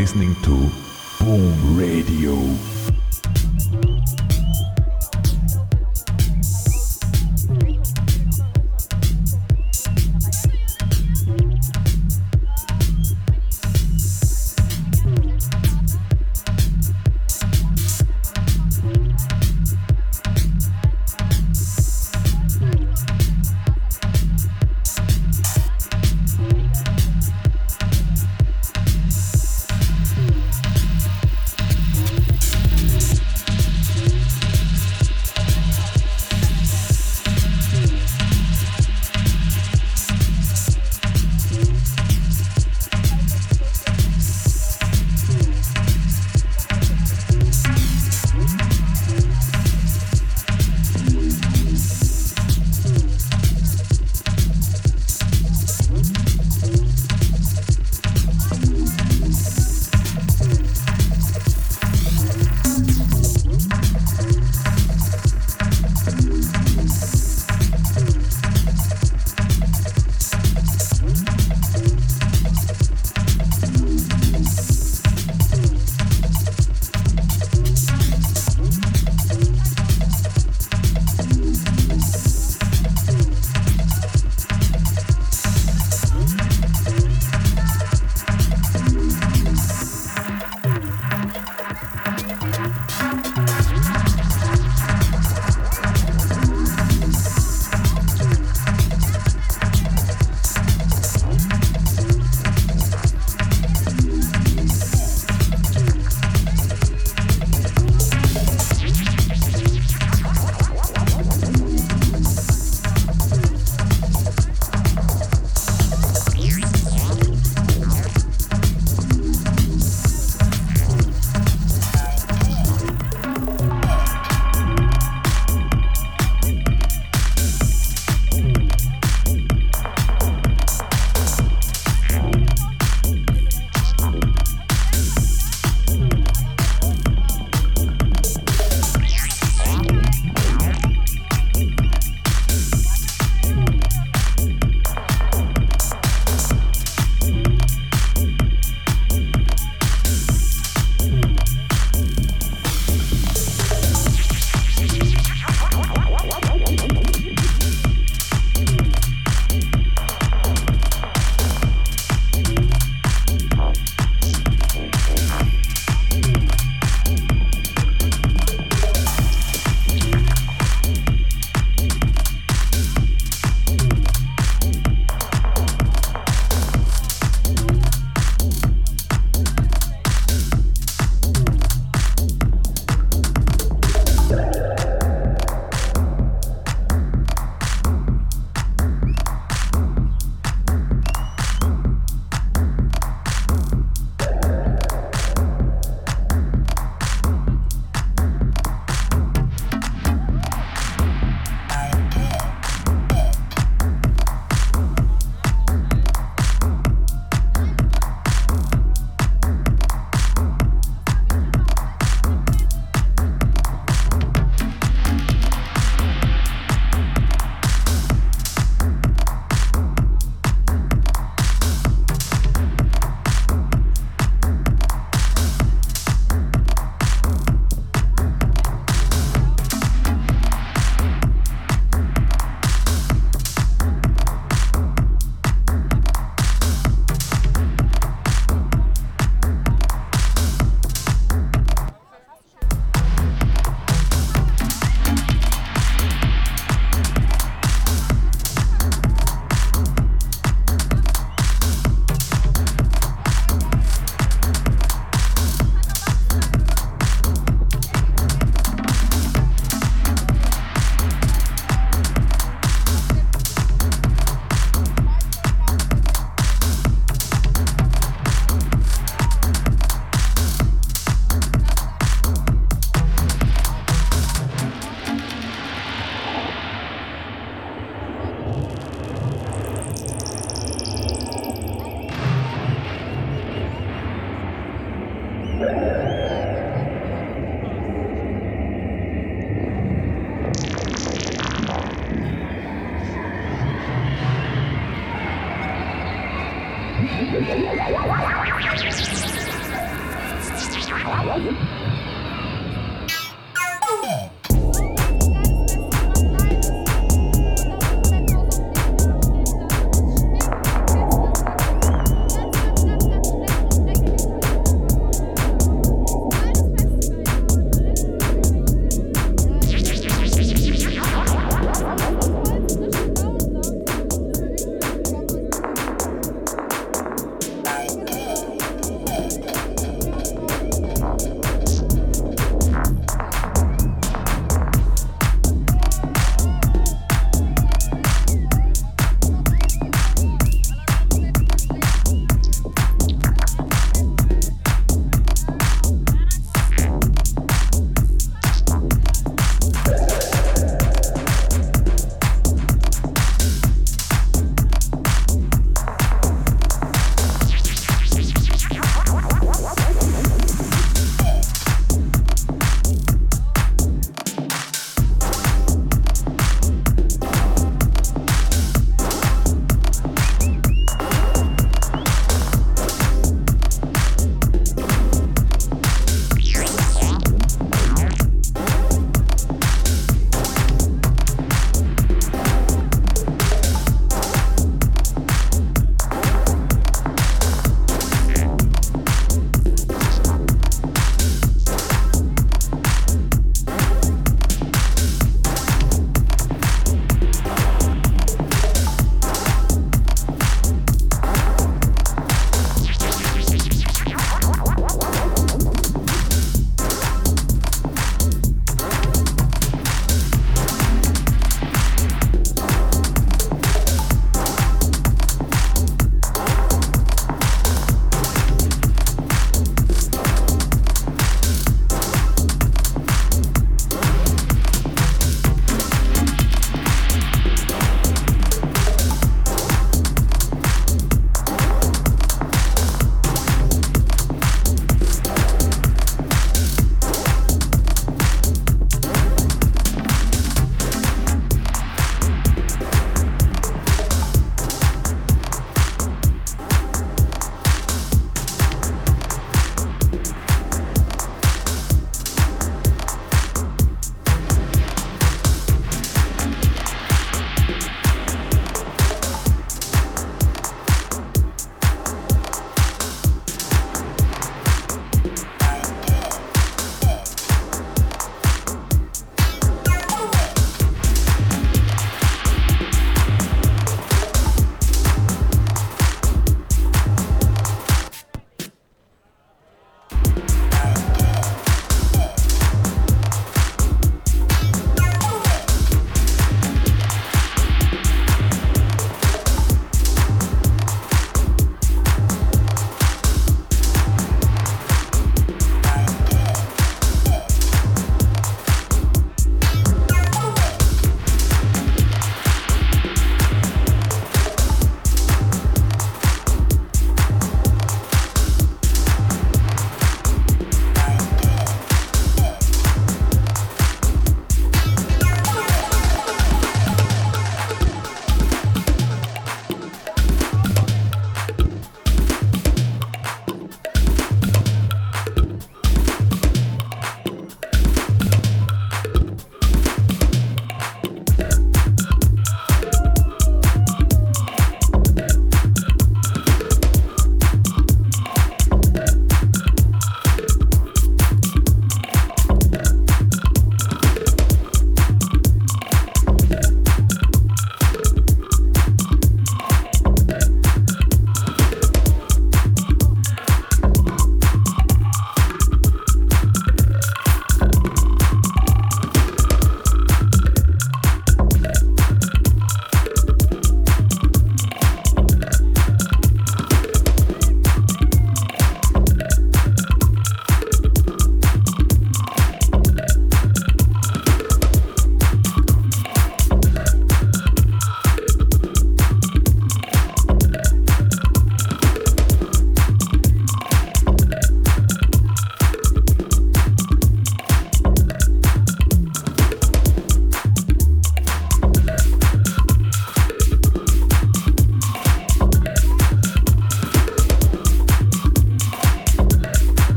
listening to